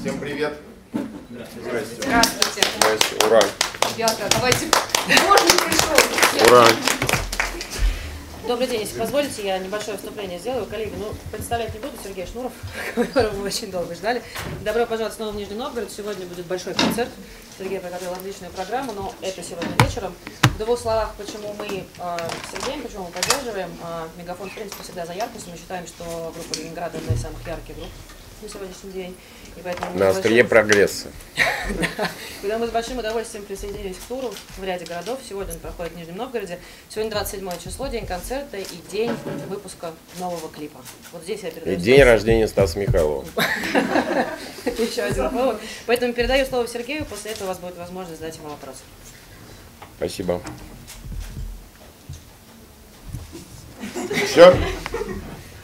Всем привет. Здравствуйте. Здравствуйте. Здрасте. Ура. Ребята, давайте. Дождик пришел. Ура. Добрый день, если позволите, я небольшое вступление сделаю. Коллеги, ну, представлять не буду, Сергей Шнуров, которого мы очень долго ждали. Добро пожаловать снова в Нижний Новгород. Сегодня будет большой концерт. Сергей подготовил отличную программу, но это сегодня вечером. В двух словах, почему мы э, с Сергеем, почему мы поддерживаем. Э, Мегафон, в принципе, всегда за яркость. Мы считаем, что группа Ленинград одна из самых ярких групп на сегодняшний день. И поэтому На острие большим- прогресса. Когда мы с большим удовольствием присоединились к туру в ряде городов. Сегодня он проходит в Нижнем Новгороде. Сегодня 27 число, день концерта и день выпуска нового клипа. Вот здесь я И передаю день слово. рождения Стаса Михайлова. Еще один повод. Поэтому передаю слово Сергею, после этого у вас будет возможность задать ему вопрос. Спасибо. Все?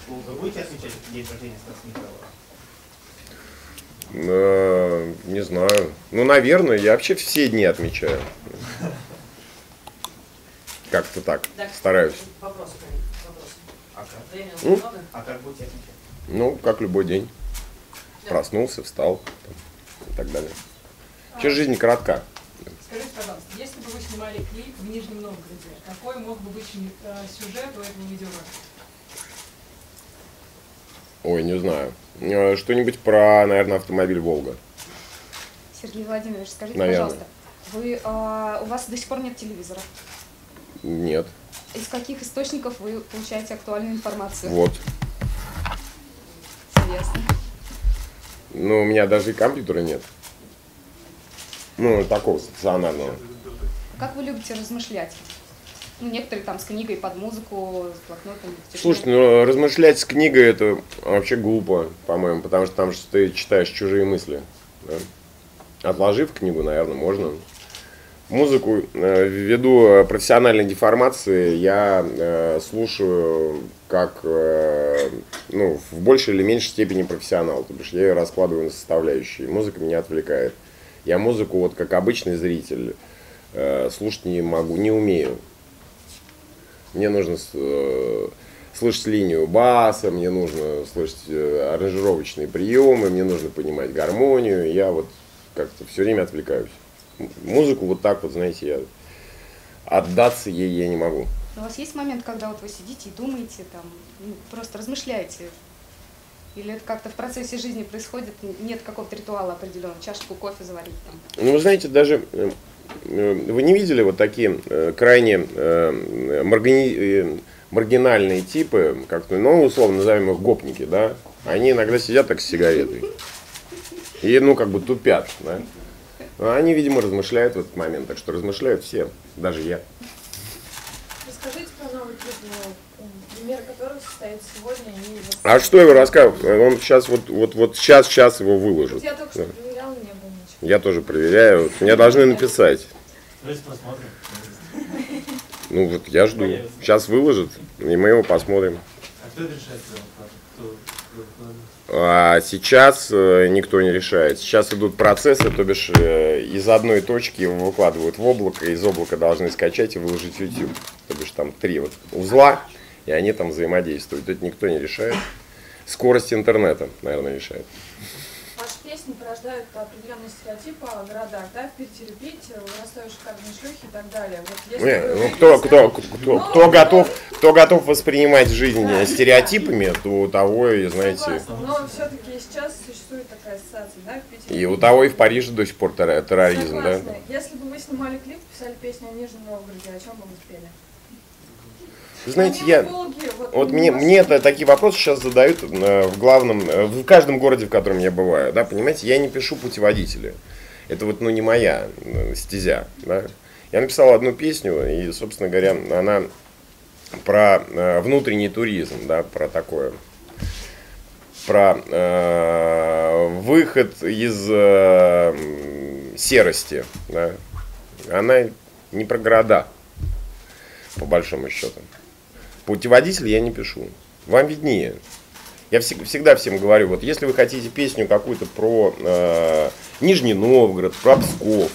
Вы будете отмечать день рождения Стаса Михайлова? Э, Не знаю. Ну, наверное, я вообще все дни отмечаю. Как-то так. Стараюсь. Вопросы, вопросы. А как? Много? А как будете отмечать? Ну, как любой день. Проснулся, встал там, и так далее. Вообще жизнь коротка. Скажите, пожалуйста, если бы вы снимали клип в Нижнем Новгороде, какой мог бы быть э, сюжет у этого видеоролика? Ой, не знаю. Э, Что-нибудь про, наверное, автомобиль Волга. Сергей Владимирович, скажите, Наверное. пожалуйста, вы, а, у вас до сих пор нет телевизора. Нет. Из каких источников вы получаете актуальную информацию? Вот. Интересно. Ну, у меня даже и компьютера нет. Ну, такого стационарного. Как вы любите размышлять? Ну, некоторые там с книгой под музыку, с блокнотом. Слушай, ну размышлять с книгой это вообще глупо, по-моему, потому что там же ты читаешь чужие мысли. да. Отложив книгу, наверное, можно. Музыку, э, ввиду э, профессиональной деформации, я э, слушаю как, э, ну, в большей или меньшей степени профессионал. То бишь я ее раскладываю на составляющие. Музыка меня отвлекает. Я музыку, вот как обычный зритель, э, слушать не могу, не умею. Мне нужно э, слышать линию баса, мне нужно слышать э, аранжировочные приемы, мне нужно понимать гармонию. Я вот как-то все время отвлекаюсь. Музыку вот так вот, знаете, я отдаться ей я не могу. Но у вас есть момент, когда вот вы сидите и думаете, там, ну, просто размышляете? Или это как-то в процессе жизни происходит, нет какого-то ритуала определенного, чашку кофе заварить там? Ну, вы знаете, даже э, э, вы не видели вот такие э, крайне э, э, маргинальные типы, как-то, ну, условно назовем их гопники, да? Они иногда сидят так с сигаретой. И, ну, как бы тупят, да? А Они, видимо, размышляют в этот момент, так что размышляют все, даже я. Расскажите про новый клип, ну, пример которого состоится сегодня. И А что его рассказывать? Он сейчас вот, вот, вот сейчас, сейчас его выложит. Я только что Да. проверяла, не было ничего. Я тоже проверяю. Мне должны написать. Ну вот я жду. Сейчас выложит, и мы его посмотрим. А кто решает? А сейчас э, никто не решает. Сейчас идут процессы, то бишь э, из одной точки его выкладывают в облако, из облака должны скачать и выложить в YouTube. То бишь там три вот узла, и они там взаимодействуют. Это никто не решает. Скорость интернета, наверное, решает. Песни порождают определенные стереотипы о городах, да, в Питере пить, в Ростове шикарные шлюхи и так далее. Вот если Не, вы ну, увидите- кто, кто, кто, кто готов, кто готов воспринимать жизнь э, стереотипами, то у того и, знаете, Согласна, но все-таки сейчас существует такая ассоциация, да, в Питере. и у того и в Париже до сих пор терро- терроризм, да? Согласна. Если бы вы снимали клип, писали песню о Нижнем Новгороде, о чем бы вы спели? Вы знаете, я, Волги, вот, Вот ну, мне, мне это такие вопросы сейчас задают э, в главном, э, в каждом городе, в котором я бываю, да, понимаете, я не пишу путеводители. Это вот, ну, не моя э, стезя, да. Я написал одну песню, и, собственно говоря, она про внутренний туризм, да, про такое, про э, выход из э, серости, да. Она не про города, по большому счету. Путеводитель я не пишу. Вам виднее. Я всег- всегда всем говорю, вот если вы хотите песню какую-то про э, Нижний Новгород, про Псков,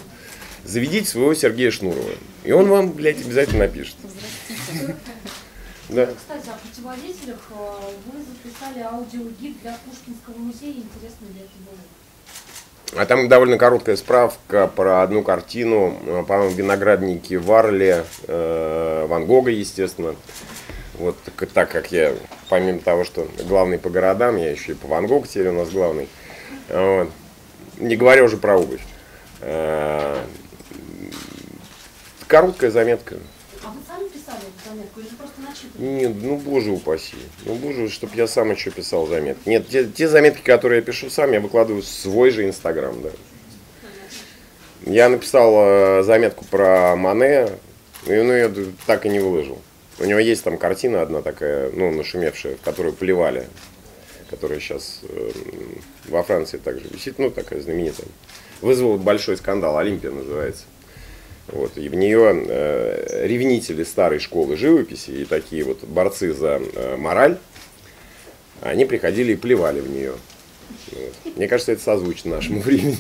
заведите своего Сергея Шнурова. И он вам, блядь, обязательно напишет. Да. Кстати, о путеводителях э, вы записали аудиогид для Пушкинского музея. Интересно ли это было? А там довольно короткая справка про одну картину, э, по-моему, «Виноградники Варли», э, Ван Гога, естественно. Вот так, так как я, помимо того, что главный по городам, я еще и по Ван Гогу теперь у нас главный. Вот. Не говоря уже про обувь. Э, Короткая заметка. А вы сами писали эту заметку или просто начитали? Нет, ну боже упаси. Ну боже, чтоб я сам еще писал заметки. Нет, те, те заметки, которые я пишу сам, я выкладываю в свой же Инстаграм, да. Я написал э, заметку про Мане, и, ну, я так и не выложил. У него есть там картина одна такая, ну, нашумевшая, в которую плевали, которая сейчас э, во Франции также висит, ну, такая знаменитая. Вызвал большой скандал, Олимпия называется. Вот, и в нее э, ревнители старой школы живописи и такие вот борцы за э, мораль, они приходили и плевали в нее. Вот. Мне кажется, это созвучно нашему времени.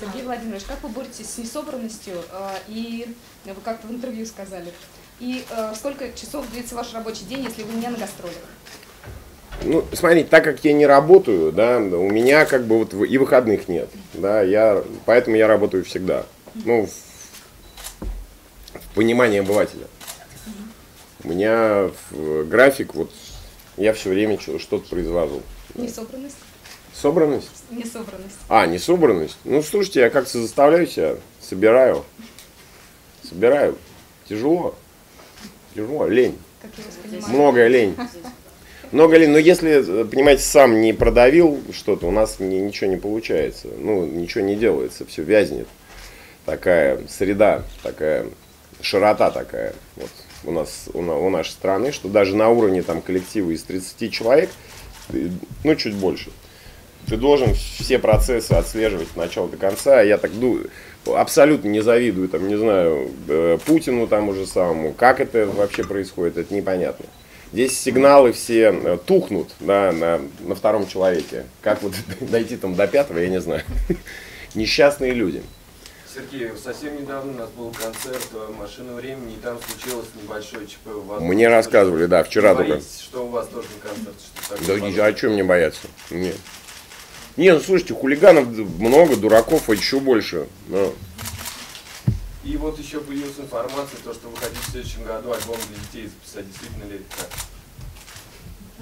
Сергей Владимирович, как вы боретесь с несобранностью? э, И вы как-то в интервью сказали. И э, сколько часов длится ваш рабочий день, если вы не на гастролях? Ну, смотрите, так как я не работаю, да, у меня как бы вот и выходных нет, да, я, поэтому я работаю всегда. Ну, в, в понимании обывателя. У меня в- график, вот, я все время что-то произвожу. Несобранность? Собранность? Несобранность. А, не собранность? Ну, слушайте, я как-то заставляю себя, собираю. Собираю. Тяжело. Тяжело, лень. Многое лень. Много лень. Но если, понимаете, сам не продавил что-то, у нас ни- ничего не получается. Ну, ничего не делается, все вязнет. Такая среда, такая широта такая. Вот у нас, у, у нашей страны, что даже на уровне там коллектива из 30 человек, ты- ну, чуть больше, ты должен все процессы отслеживать от начала до конца. Я так думаю, абсолютно не завидую, там, не знаю, э, Путину там уже самому. Как это вообще происходит, это непонятно. Здесь сигналы все э, тухнут да, на, на втором человеке. Как вот дойти там до пятого, я не знаю. Несчастные люди. Сергей, совсем недавно у нас был концерт э, «Машина времени», и там случилось небольшое ЧП. У вас Мне рассказывали, да, вчера только. боитесь, что у вас тоже концерт? Что Да а что мне бояться? Нет. Не, ну слушайте, хулиганов много, дураков еще больше. Ну, И вот еще появилась информация, то, что вы хотите в следующем году альбом для детей записать. Действительно ли это так?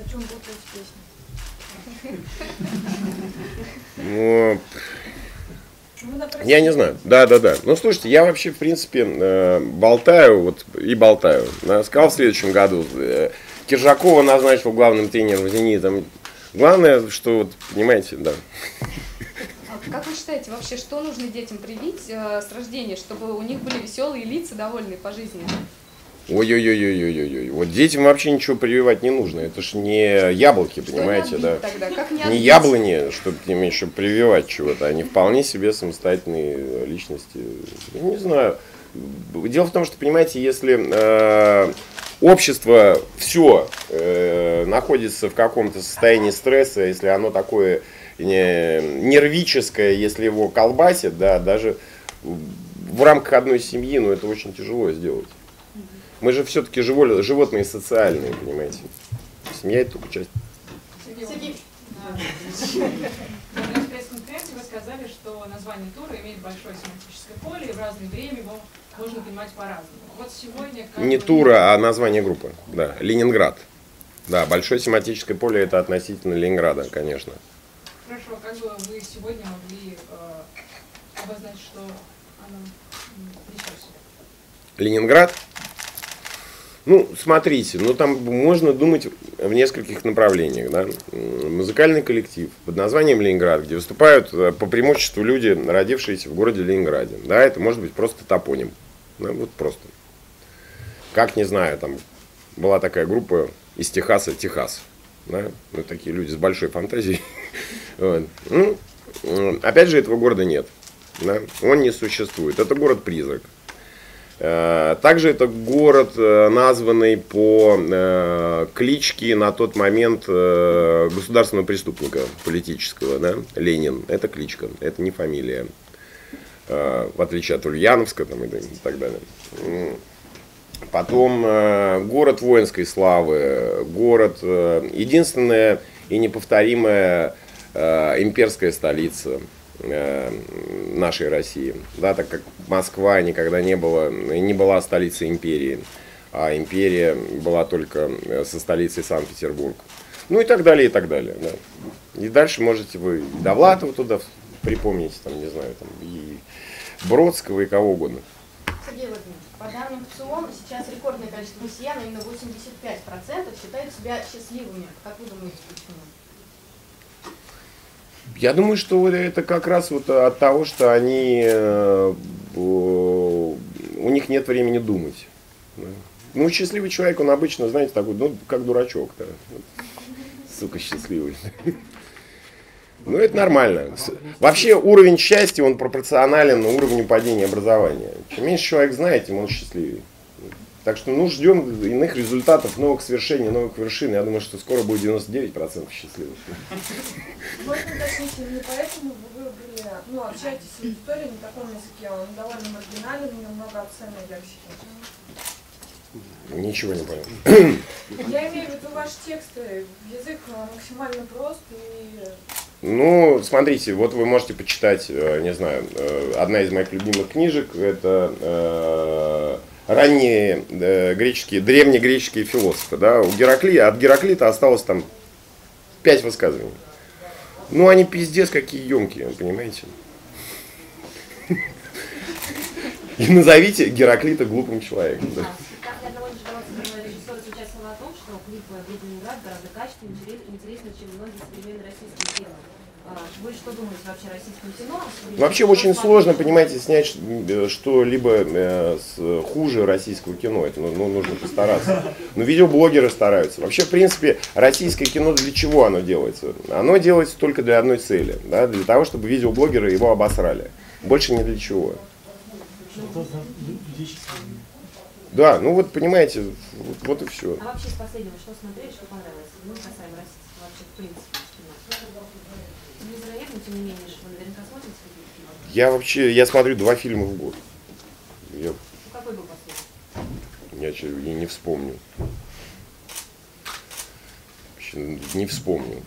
О чем будут эти песни? ну, Я не знаю. Да, да, да. Ну, слушайте, я вообще, в принципе, э, болтаю вот и болтаю. Сказал в следующем году. э, Киржакова назначил главным тренером «Зенита». Главное, что, вот, понимаете, да. А Как вы считаете, вообще, что нужно детям привить э, с рождения, чтобы у них были веселые лица, довольные по жизни? Ой-ой-ой-ой-ой-ой. Вот детям вообще ничего прививать не нужно. Это ж не яблоки, Что понимаете, да. тогда? Как не Не яблони, чтобы к ним еще прививать чего-то. Они вполне себе самостоятельные личности. Я не знаю. Дело в том, что, понимаете, если э, общество все находится в каком-то состоянии стресса, если оно такое не- нервическое, если его колбасит, да, даже в рамках одной семьи, ну, это очень тяжело сделать. Мы же все-таки животные социальные, понимаете. Семья это только часть. Сергей, на одной пресс-конференции вы сказали, что название тура имеет большое семантическое поле, и в разное время его можно понимать по-разному. Вот сегодня... как Не вы- тура, а название группы. Да, Ленинград. Да, большое семантическое поле это относительно Ленинграда, конечно. Хорошо, как бы вы сегодня могли э, обозначить, что оно м, несет? Ленинград? Ну, смотрите, ну там можно думать в нескольких направлениях. Да? Музыкальный коллектив под названием Ленинград, где выступают э, по преимуществу люди, родившиеся в городе Ленинграде. Да, это может быть просто топоним. Да, вот просто. Как, не знаю, там была такая группа из Техаса Техас. Да? Ну, такие люди с большой фантазией. Вот. Ну, опять же, этого города нет. Да? Он не существует. Это город-призрак. Э, Также это город, э, названный по э, кличке на тот момент государственного преступника политического, да? Ленин. Это кличка, это не фамилия. Э, В отличие от Ульяновска там, и так далее. Потом э, город воинской славы, город, э, единственное и неповторимое э, имперская столица нашей России, да, так как Москва никогда не, была не была столицей империи, а империя была только со столицей Санкт-Петербург. Ну и так далее, и так далее. Да. И дальше можете вы Довлатова туда припомнить, там, не знаю, там, и Бродского, и кого угодно. Сергей Владимирович, по данным ВЦИОМ, сейчас рекордное количество россиян, именно 85%, считают себя счастливыми. Как вы думаете, почему? Я думаю, что это как раз вот от того, что они, э, у них нет времени думать. Да. Ну, счастливый человек, он обычно, знаете, такой, ну, как дурачок-то. Сука, счастливый. Ну, это нормально. Вообще, уровень счастья, он пропорционален уровню падения образования. Чем меньше человек знает, тем он счастливее. Так что, ну, ждем иных результатов, новых свершений, новых вершин. Я думаю, что скоро будет 99% счастливых. Можно уточнить, именно поэтому вы выбрали, ну, общаетесь с аудиторией на таком языке, он довольно маргинальный, немного обсценной лексики. Ничего не понял. Я имею в виду ваши тексты, язык максимально прост и ну, смотрите, вот вы можете почитать, э, не знаю, э, одна из моих любимых книжек, это э, ранние греческие, древнегреческие философы. Да? У Геракли, от Гераклита осталось там пять высказываний. Ну, они пиздец какие емкие, понимаете? И назовите Гераклита глупым человеком. Да. гораздо качественнее, интереснее, чем многие современные российские фильмы. А, вы что думаете вообще о российском кино? Вообще очень сложно, понимаете, снять э, что-либо э, хуже российского кино. Это ну, нужно постараться. Но видеоблогеры стараются. Вообще, в принципе, российское кино для чего оно делается? Оно делается только для одной цели. Да? Для того, чтобы видеоблогеры его обосрали. Больше ни для чего. Да, ну вот понимаете, вот, вот и все. А вообще с последнего что смотрели, что понравилось? Ну, российского вообще в принципе Невероятно, тем не менее, что вы наверняка смотрите фильмы. Я вообще, я смотрю два фильма в год. Я... Ну, какой был последний? Я, че, я не вспомню. Вообще, не вспомню.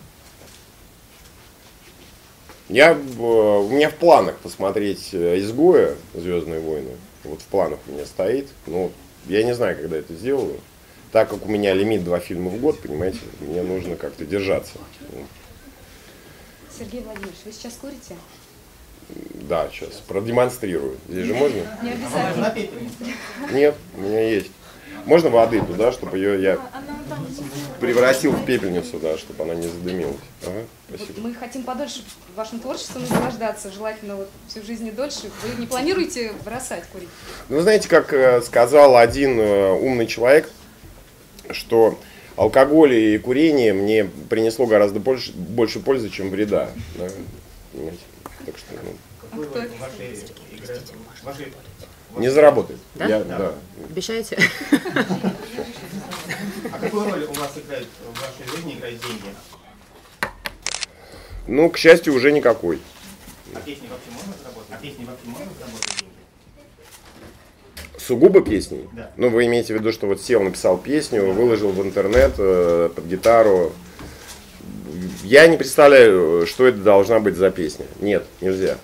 Я, у меня в планах посмотреть э, «Изгоя. Звездные войны». Вот в планах у меня стоит. Но я не знаю, когда это сделаю. Так как у меня лимит два фильма в год, понимаете, мне нужно как-то держаться. Сергей Владимирович, вы сейчас курите? Да, сейчас продемонстрирую. Здесь же можно? Не обязательно. Нет, у меня есть. Можно воды туда, чтобы ее я превратил в пепельницу, да, чтобы она не задымилась. Ага, спасибо. Мы хотим подольше вашим творчеством наслаждаться, желательно вот всю жизнь и дольше. Вы не планируете бросать курить? Ну, знаете, как э, сказал один э, умный человек, что алкоголь и курение мне принесло гораздо больше, больше пользы, чем вреда. Да? Понимаете? Так что, ну. А не заработает. Да? Я, да. да. Обещаете? А какую роль у вас играет в вашей жизни играть деньги? Ну, к счастью, уже никакой. А песни вообще можно заработать? А песни вообще можно заработать? Сугубо песни? Да. Ну, вы имеете в виду, что вот сел, написал песню, выложил в интернет э, под гитару. Я не представляю, что это должна быть за песня. Нет, нельзя.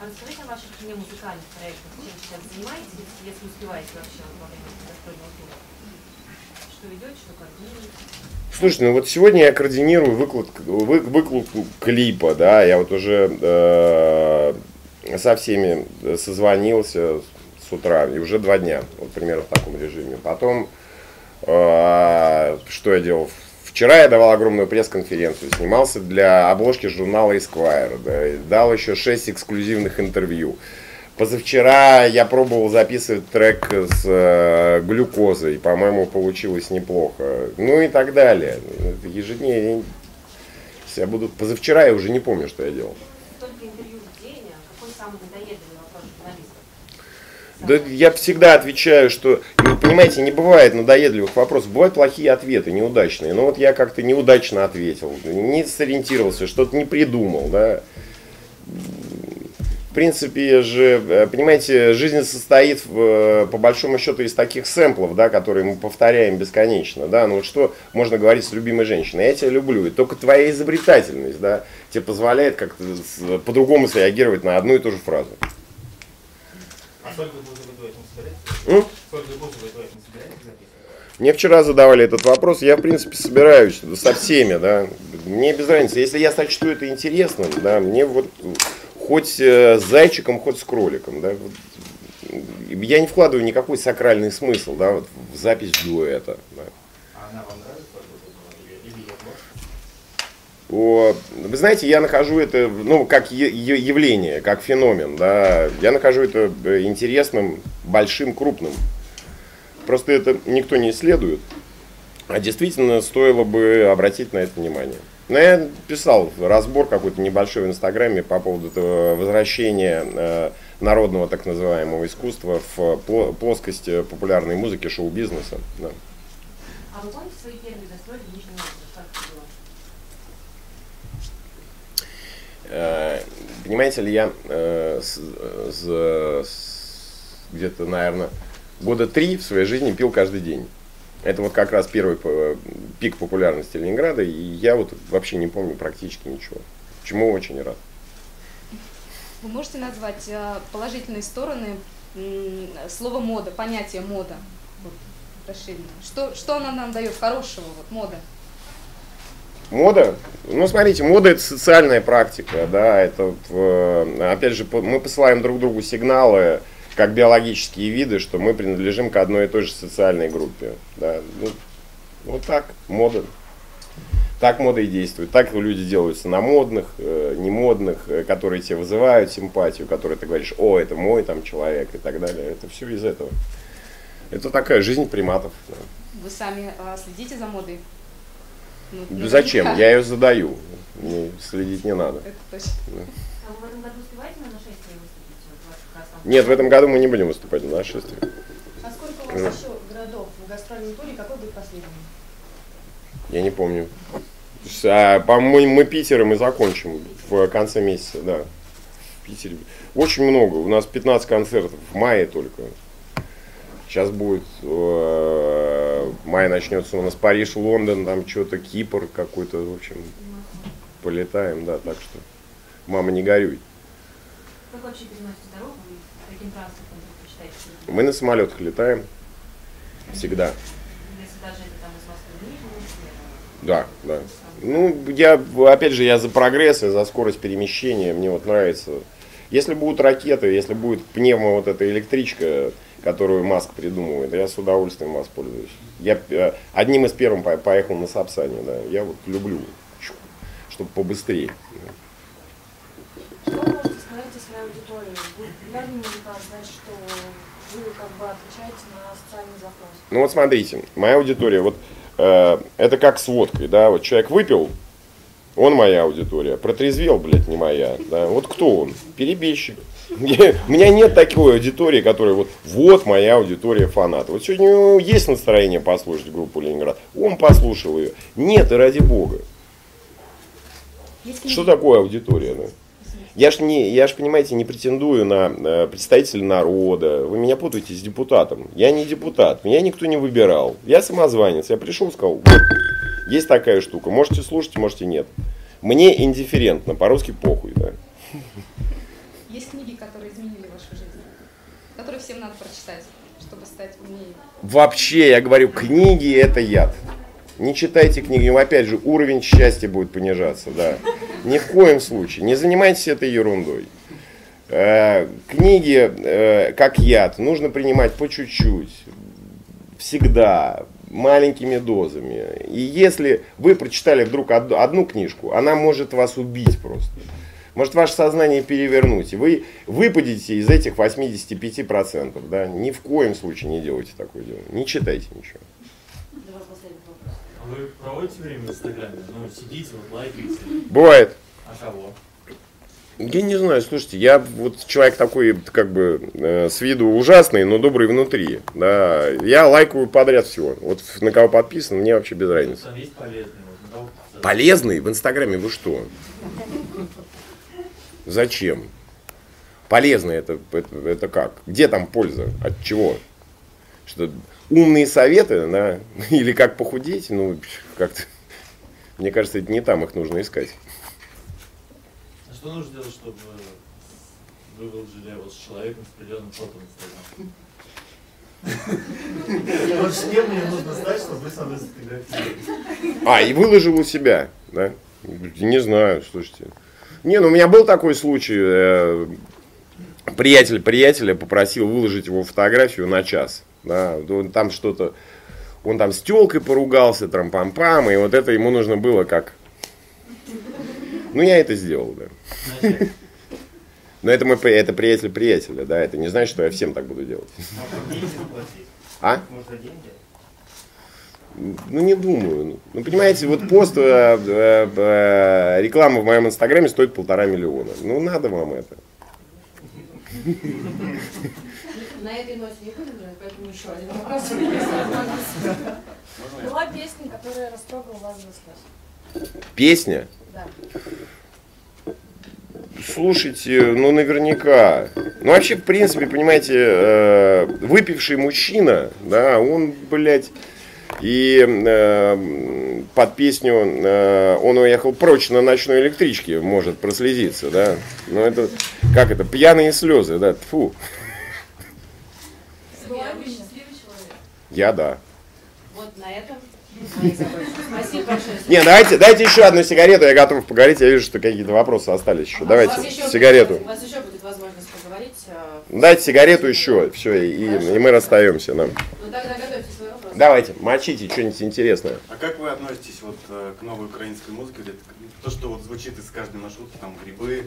А расскажите о ваших не музыкальных проектах, чем сейчас занимаетесь, если успеваете вообще во время гастрольного тура? Что ведете, что координируете? Слушайте, ну вот сегодня я координирую выкладку, вы, выкладку клипа, да, я вот уже э, со всеми созвонился утра, и уже два дня, вот примерно в таком режиме. Потом, э, что я делал? Вчера я давал огромную пресс-конференцию, снимался для обложки журнала Esquire, да, дал еще шесть эксклюзивных интервью. Позавчера я пробовал записывать трек с э, глюкозой, по-моему, получилось неплохо. Ну и так далее. Ежедневно. Я буду... Позавчера я уже не помню, что я делал. Да я всегда отвечаю, что, не, понимаете, не бывает надоедливых вопросов, бывают плохие ответы, неудачные. Но вот я как-то неудачно ответил, не сориентировался, что-то не придумал, да. В принципе же, э, понимаете, жизнь состоит в, э, по большому счету из таких сэмплов, да, которые мы повторяем бесконечно, да, ну вот что можно говорить с любимой женщиной, я тебя люблю, и только твоя изобретательность, да, тебе позволяет как-то по-другому среагировать на одну и ту же фразу. А сколько музыки вы этим собираетесь? М? Мне вчера задавали этот вопрос, я в принципе собираюсь со всеми, да. Мне без разницы, если я сочту это интересным, да, мне вот хоть э, с зайчиком, хоть с кроликом, да. я не вкладываю никакой сакральный смысл, да, вот в запись дуэта. Да. А она вам нравится или, или ее творчество? О, вы знаете, я нахожу это, ну, как явление, как феномен, да, я нахожу это э, интересным, большим, крупным. Просто это никто не исследует, а действительно стоило бы обратить на это внимание. Но я писал разбор какой-то небольшой в Инстаграме по поводу этого возвращения э, народного так называемого искусства в пло- плоскость э, популярной музыки, шоу-бизнеса. да. А вы помните свои первые гастроли в Нижнем Новгороде? Как это было? Э, Понимаете ли, я э, с- где-то, наверное, года три в своей жизни пил каждый день. Это вот как раз первый э, пик популярности Ленинграда, и я вот вообще не помню практически ничего. Чему очень рад. Вы можете назвать э, положительные стороны слова мода, понятие мода? Вот, расширенно. Что, что она нам дает хорошего, вот мода? Мода? Ну, смотрите, мода это социальная практика, да, это, э, опять же, мы посылаем друг другу сигналы, как биологические виды, что мы принадлежим к одной и той же социальной группе, да, ну, вот так, мода. Так мода и действует. Так люди делаются на модных, э, немодных, э, которые тебе вызывают симпатию, которые ты говоришь, о, это мой там человек и так далее. Это все из этого. Это такая жизнь приматов. да. Вы сами э, следите за модой? Ну, Зачем? наверняка. Я ее задаю. Мне следить не надо. Это точно. А вы в этом году успеваете на нашествие выступить? Вот у вас как раз там- Нет, в этом году мы не будем выступать на нашествии. А сколько у вас еще городов в гастрольном туре? Какой будет последний? Я не помню. А, по-моему, мы Питером и закончим в конце месяца, да. В Питере. Очень много. У нас 15 концертов в мае только. Сейчас будет, э, май начнется у нас Париж, Лондон, там что-то, Кипр какой-то, в общем, полетаем, да, так что, мама, не горюй. Как вообще переносите дорогу? Каким транспортом предпочитаете? Мы на самолетах летаем всегда. Если даже это там из Москвы Да, да. Ну, я, опять же, я за прогресс и за скорость перемещения, мне вот нравится. Если будут ракеты, если будет пневмо вот эта электричка, которую Маск придумывает, я с удовольствием воспользуюсь. Я э, одним из первым по- поехал на Сапсане, да. Я вот люблю, чтобы побыстрее. Что вы можете сказать о своей аудитории? Популярный музыкант, значит, что вы как бы отвечаете на социальный запрос. Ну вот смотрите, моя аудитория, вот э, это как с водкой, да, вот человек выпил, он моя аудитория, протрезвел, блядь, не моя, да, вот кто он? Перебежчик. У меня нет такой аудитории, которая вот, вот моя аудитория фанатов. Вот сегодня у него есть настроение послушать группу Ленинград, он послушал ее. Нет, и ради бога. Что такое аудитория, да? Я ж, не, я ж, понимаете, не претендую на э, представителя народа. Вы меня путаете с депутатом. Я не депутат, меня никто не выбирал. Я самозванец. Я пришел сказал, вот, есть такая штука. Можете слушать, можете нет. Мне индифферентно, по-русски похуй, да. Есть книги, которые изменили вашу жизнь, которые всем надо прочитать, чтобы стать умнее. Вообще, я говорю, книги это яд. Не читайте книги, опять же, уровень счастья будет понижаться, да. Ни в коем случае. Не занимайтесь этой ерундой. Э, книги, э, как яд, нужно принимать по чуть-чуть, всегда, маленькими дозами. И если вы прочитали вдруг од- одну книжку, она может вас убить просто. Может ваше сознание перевернуть, и вы выпадете из этих 85%. Да? Ни в коем случае не делайте такое дело. Не читайте ничего. Для вас последний вопрос. А вы проводите время в Инстаграме? Ну, сидите, вот лайкаете. Бывает. А кого? Я не знаю, слушайте, я вот человек такой, как бы, э, с виду ужасный, но добрый внутри. Да, я лайкаю подряд всего. Вот на кого подписан, мне вообще без разницы. Там есть подписаться? Полезный в Инстаграме вы что? Зачем? Полезно это, это, это как? Где там польза? От чего? Что умные советы, да? Или как похудеть? Ну, как-то, мне кажется, это не там их нужно искать. Что нужно делать, чтобы вы выложили вот с человеком с определенным фото в Инстаграм? Вот с кем мне нужно стать, чтобы вы со мной сфотографировали? А, и выложил у себя, да? Не знаю, слушайте. Не, ну у меня был такой случай. э, Приятель приятеля попросил выложить его фотографию на час. Да, он там что-то, он там с телкой поругался, трам-пам-пам, и вот это ему нужно было как... Ну, я это сделал, да. Но это мой это приятель приятеля, да, это не значит, что я всем так буду делать. Может, деньги заплатить? А? Может, за деньги? Ну, не думаю. Ну, понимаете, вот пост, э, э, э, реклама в моем инстаграме стоит полтора миллиона. Ну, надо вам это. На этой ноте не будем поэтому еще один вопрос. Была песня, которая растрогала вас до слез. Песня? Да. Слушайте, ну наверняка. Ну вообще, в принципе, понимаете, э, выпивший мужчина, да, он, блядь, и э, под песню э, «Он уехал прочь на ночной электричке» может прослезиться, да. Ну это, как это, пьяные слезы, да, фу. Я да. Вот на этом. Спасибо большое. Не, давайте, дайте еще одну сигарету, я готов поговорить, я вижу, что какие-то вопросы остались еще. У Давайте еще сигарету. будет- У вас еще будет возможность поговорить. э, Дайте сигарету еще, все, и, и мы расстаемся. Да. Ну тогда готовьте свой вопрос. Давайте, мочите что-нибудь интересное. А как вы относитесь вот э, к новой украинской музыке? То, что вот звучит из каждой маршрутки, там грибы,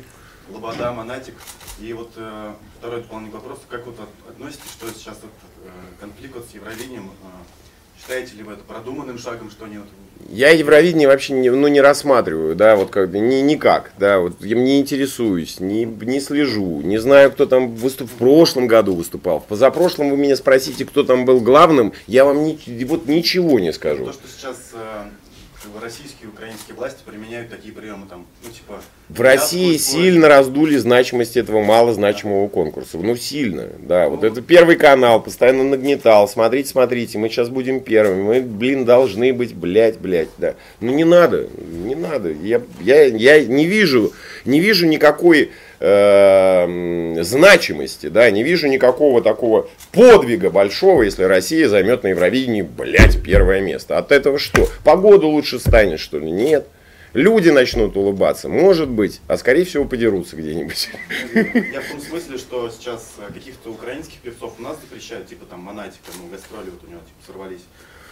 лобода, монатик. И вот э, второй дополнительный вопрос. Как вот от- относитесь, что сейчас этот э, конфликт вот с Евровидением? э, Считаете ли вы это продуманным шагом, что вот Я Евровидение вообще не, ну, не рассматриваю, да, вот как бы ни, никак, да, вот я не интересуюсь, не, не слежу, не знаю, кто там выступ, в прошлом году выступал, в позапрошлом вы меня спросите, кто там был главным, я вам ни, вот ничего не скажу. то, что сейчас э, как бы российские и украинские власти применяют такие приемы, там, ну типа... В России сильно раздули значимость этого малозначимого конкурса. Ну, сильно, да. Вот это первый канал постоянно нагнетал. Смотрите, смотрите, мы сейчас будем первыми. Мы, блин, должны быть, блядь, блядь, да. Ну, не надо, не надо. Я, я, я не вижу, не вижу никакой э, м, значимости, да, не вижу никакого такого подвига большого, если Россия займет на Евровидении, блядь, первое место. От этого что? Погода лучше станет, что ли? Нет. Люди начнут улыбаться, может быть, а скорее всего подерутся где-нибудь. Я в том смысле, что сейчас э, каких-то украинских певцов у нас запрещают, типа там Монатика, ну гастроли вот у него типа сорвались.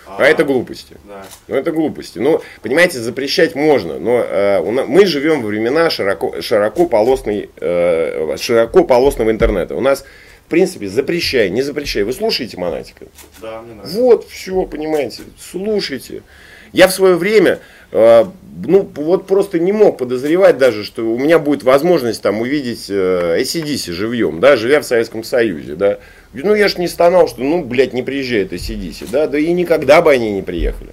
А это глупости. Да. Ну, это глупости. Ну, понимаете, запрещать можно, но э, у на- мы живем во времена широко, широкополосной, э, широкополосного интернета. У нас, в принципе, запрещай, не запрещай. Вы слушаете Монатика? Да, мне нравится. Вот, все, понимаете, слушайте. Я в свое время, э, ну, вот просто не мог подозревать даже, что у меня будет возможность там увидеть э, ACDC живьем, да, живя в Советском Союзе, да. Ну, я ж не стонал, что, ну, блядь, не приезжает ACDC, да, да и никогда бы они не приехали.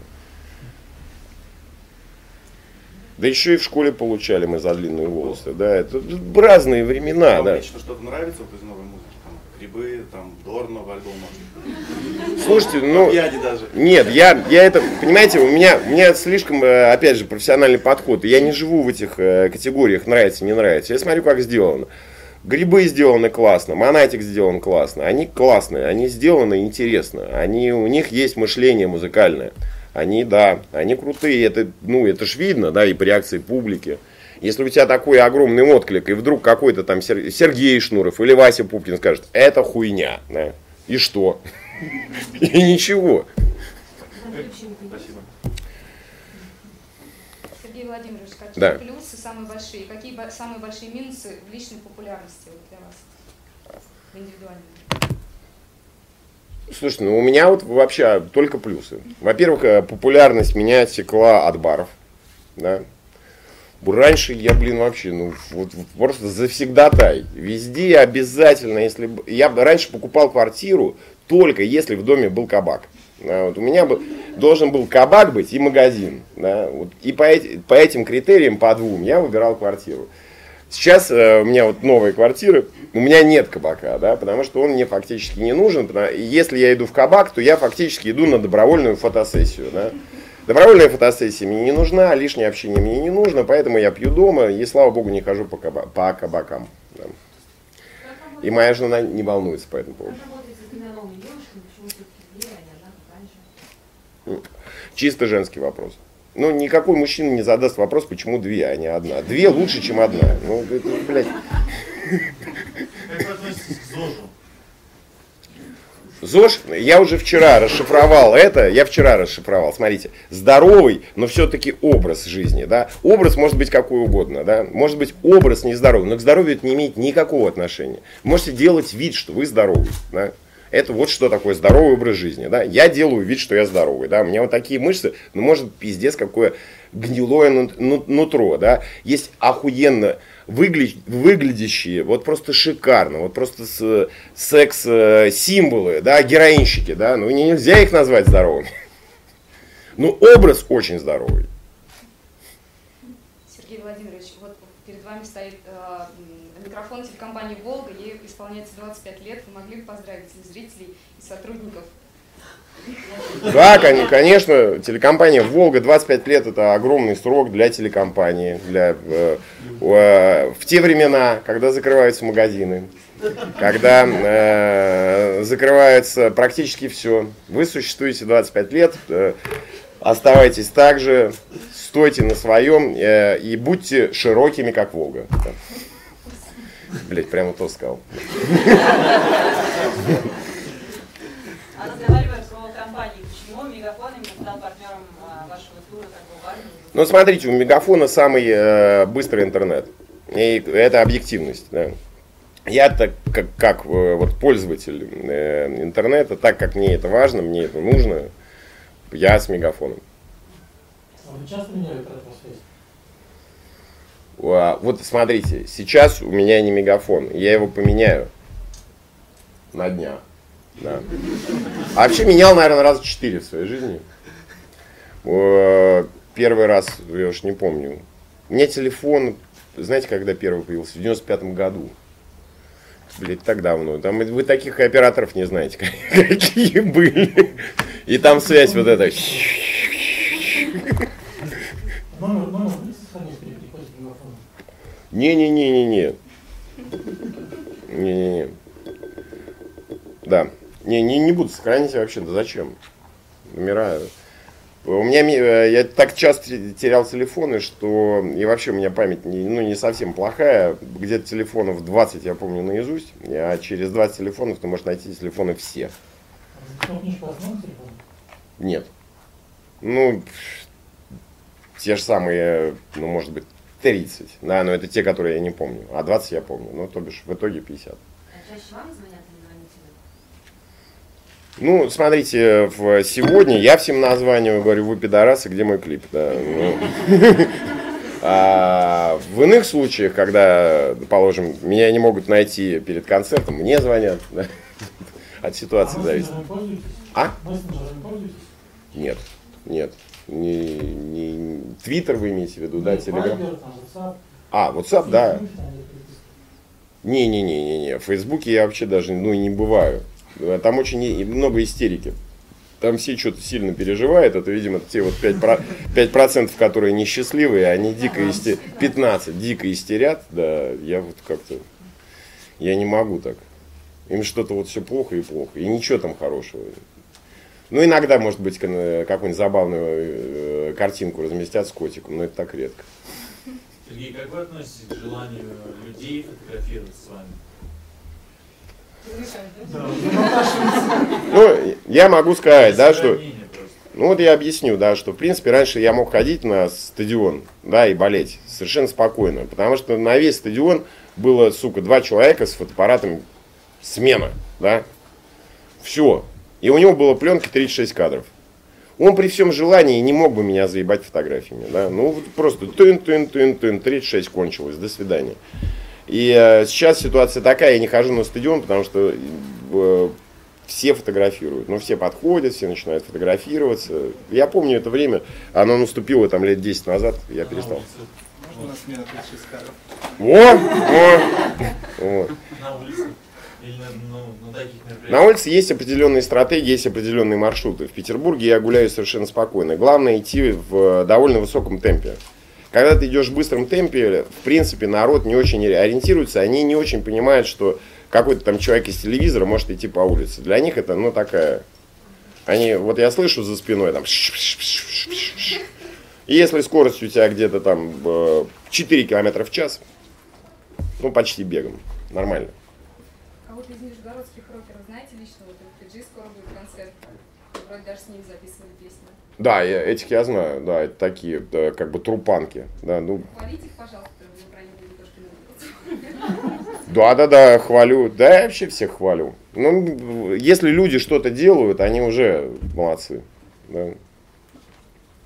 Да еще и в школе получали мы за длинные волосы, да, это разные времена, да. лично что-то нравится вот из новой музыки? Там, грибы, там, Дор новый альбом? Слушайте, ну, даже. Нет, я, я это, понимаете, у меня, у меня слишком, э, опять же, профессиональный подход. Я не живу в этих э, категориях нравится, не нравится. Я смотрю, как сделано. Грибы сделаны классно, монатик сделан классно. Они классные, они сделаны интересно. Они, у них есть мышление музыкальное. Они, да, они крутые. Это, ну, это ж видно, да, и по реакции публики. Если у тебя такой огромный отклик, и вдруг какой-то там Сер- Сергей Шнуров или Вася Пупкин скажет, это хуйня, да, и что? И ничего. Спасибо. Сергей Владимирович, Да. плюсы самые большие, какие самые большие минусы в личной популярности вот для вас, в индивидуальной? Слушайте, ну у меня вот вообще только плюсы. Во-первых, э, популярность меня отсекла от баров. Да. Раньше я, блин, вообще, ну, вот, вот просто завсегдатай. Везде обязательно, если... Я раньше покупал квартиру только если в доме был кабак. Да, вот у меня бы, должен был кабак быть и магазин. Да, вот, и по, эти- по этим критериям, по двум, я выбирал квартиру. Сейчас э, у меня вот новая квартира, у меня нет кабака, да, потому что он мне фактически не нужен. потому- Если я иду в кабак, то я фактически иду на добровольную фотосессию, да. Добровольная фотосессия мне не нужна, лишнее общение мне не нужно, поэтому я пью дома и, слава богу, не хожу по, каба- по кабакам. да. И моя жена не волнуется по этому поводу. Чисто женский вопрос. Ну, никакой мужчина не задаст вопрос, почему две, а не одна. Две лучше, чем одна. Ну, это, блядь. ЗОЖ, я уже вчера расшифровал это, я вчера расшифровал, смотрите, здоровый, но все-таки образ жизни, да, образ может быть какой угодно, да, может быть образ нездоровый, но к здоровью это не имеет никакого отношения. Можете делать вид, что вы здоровый, да, это вот что такое здоровый образ жизни, да, я делаю вид, что я здоровый, да, у меня вот такие мышцы, ну, может, пиздец, какое гнилое ну- ну- нутро, да, есть охуенно выгля- выглядящие, вот просто шикарно, вот просто с- секс-символы, да, героинщики, да, ну не- нельзя их назвать здоровыми. Ну, образ очень здоровый. Сергей Владимирович, вот перед вами стоит э, микрофон телекомпании «Волга», ей исполняется 25 лет. Вы могли бы поздравить и зрителей, и сотрудников? Да, кон- конечно, телекомпания «Волга» 25 лет это огромный срок для телекомпании. Для, э, э, в те времена, когда закрываются магазины, когда э, закрывается практически все, вы существуете 25 лет, э, оставайтесь так же, стойте на своем э, и будьте широкими, как «Волга». Блять, прямо то сказал. А разговаривая про компании, почему Мегафон именно стал партнером а, вашего тура такого важного? Ну, смотрите, у Мегафона самый э, быстрый интернет. И это объективность. Да. Я так как, как э, вот пользователь э, интернета, так как мне это важно, мне это нужно, я с Мегафоном. А вы часто меняли связь? А, Вот смотрите, сейчас у меня не Мегафон, я его поменяю на дня. Да. А вообще менял, наверное, раз четыре в своей жизни. Первый раз, я уж не помню. У меня телефон, знаете, когда первый появился? В 95 году. Блять, так давно. Там вы таких операторов не знаете, какие были. И там связь вот эта. Номер, номер будете сохранить при переходе к мегафону? Не-не-не-не-не. Не-не-не. Да. Не, не, не буду сохранить вообще, да зачем? Номера. У меня, э, я так часто терял телефоны, что и вообще у меня память не, ну, не совсем плохая. Где-то телефонов 20 я помню наизусть, а через 20 телефонов ты можешь найти телефоны все. А по? Нет. Ну, те же самые, ну, может быть, 30. Да, но это те, которые я не помню. А 20 я помню. Ну, то бишь, в итоге 50. А чаще вам звонят или звоните вы? Ну, смотрите, в сегодня я всем названиваю, говорю, вы пидорасы, где мой клип? Да, ну. А в иных случаях, когда, положим, меня не могут найти перед концертом, мне звонят. да. От ситуации а зависит. А? Нет, нет. Не, не, Твиттер вы имеете в виду, да, WhatsApp. А, WhatsApp, да. Не-не-не-не-не. В Фейсбуке я вообще даже ну, не бываю. Там очень много истерики. Там все что-то сильно переживают. Это, видимо, те вот 5%, про- 5% которые несчастливые, они дико истерят. 15 дико истерят. Да, я вот как-то... Я не могу так. Им что-то вот все плохо и плохо. И ничего там хорошего. Ну, иногда, может быть, кон- какую-нибудь забавную э, картинку разместят с котиком, но это так редко. Сергей, как вы относитесь к желанию людей фотографироваться с вами? Ну, я могу сказать, да, что... Ну вот я объясню, да, что в принципе раньше я мог ходить на стадион, да, и болеть совершенно спокойно, потому что на весь стадион было, сука, два человека с фотоаппаратом смена, да, все. И у него было пленки 36 кадров. Он при всем желании не мог бы меня заебать фотографиями, да, ну вот просто тын-тын-тын-тын, 36 кончилось, до свидания. И э, сейчас ситуация такая, я не хожу на стадион, потому что э, все фотографируют. Ну, все подходят, все начинают фотографироваться. Я помню это время, оно наступило там лет 10 назад, я На перестал. улице. У нас смена прическа. О! О! Вот. На ну, на улице есть определенные стратегии, есть определенные маршруты. В Петербурге я гуляю совершенно спокойно. Главное идти в довольно высоком темпе. Когда ты идешь в быстром темпе, в принципе, народ не очень ориентируется, они не очень понимают, что какой-то там человек из телевизора может идти по улице. Для них это, ну, такая... Они, вот я слышу за спиной там... И если скорость у тебя где-то там э, 4 километра в час, ну, почти бегом, нормально. А вот из нижегородских рокеров знаете лично, вот у Фиджи скоро будет концерт. Вроде даже с ним записывали песню. Да, я, этих я знаю, да, это такие, да, как бы трупанки, да, ну, Хвалите их, пожалуйста, да, да, да, хвалю, да, я вообще всех хвалю. Ну, если люди что-то делают, они уже молодцы, да.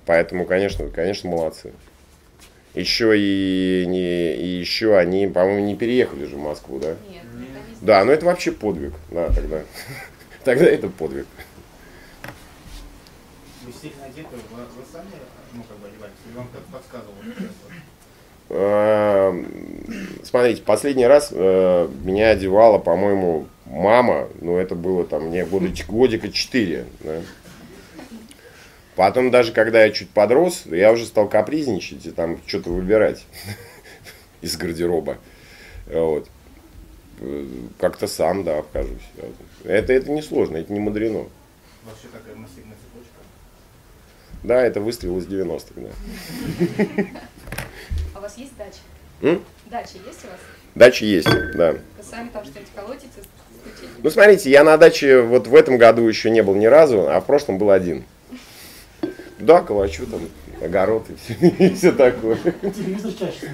Поэтому, конечно, конечно, молодцы. Еще и, не, и еще они, по-моему, не переехали же в Москву, да? Нет, Да, ну это вообще подвиг, да, тогда. Тогда это подвиг. Вы сильно одеты, вы, вы сами, ну, как бы одевались, или вам кто-то подсказывал? Эм, Смотрите, последний раз э, меня одевала, по-моему, мама, но это было там мне года, годика 4. да. Потом даже когда я чуть подрос, я уже стал капризничать и там что-то выбирать из гардероба. Вот. Э, Как-то сам, да, обхожусь. Это, это не сложно, это не мудрено. Вообще такая массивная. Да, это выстрел из 90-х, да. А у вас есть дача? М? Дача есть у вас? Дача есть, да. Вы сами там что-нибудь колотите, стучите? Ну, смотрите, я на даче вот в этом году еще не был ни разу, а в прошлом был один. Да, калачу там, огород и все, и все такое. Телевизор чаще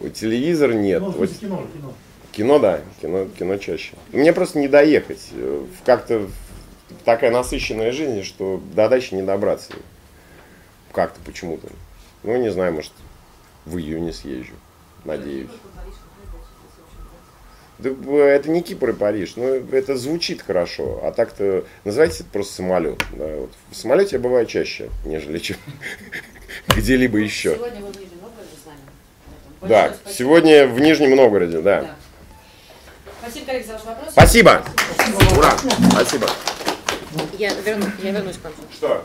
смотрите. Телевизор нет. Ну, в Вот кино, кино. кино, да, кино, кино чаще. Мне просто не доехать. Э, в- Как-то такая насыщенная жизнь, что до дачи не добраться. Как-то почему-то. Ну, не знаю, может, в июне съезжу. Надеюсь. Да, это не Кипр и Париж, но это звучит хорошо, а так-то называйте это просто самолет. Да, вот. В самолете я бываю чаще, нежели чем где-либо еще. Сегодня вы в Нижнем Новгороде с нами. Поэтому Да, сегодня в Нижнем Новгороде, да. Да. Спасибо, коллеги, за ваш вопрос. Спасибо! Ура! Спасибо! Я, верну, я вернусь к концу. Что?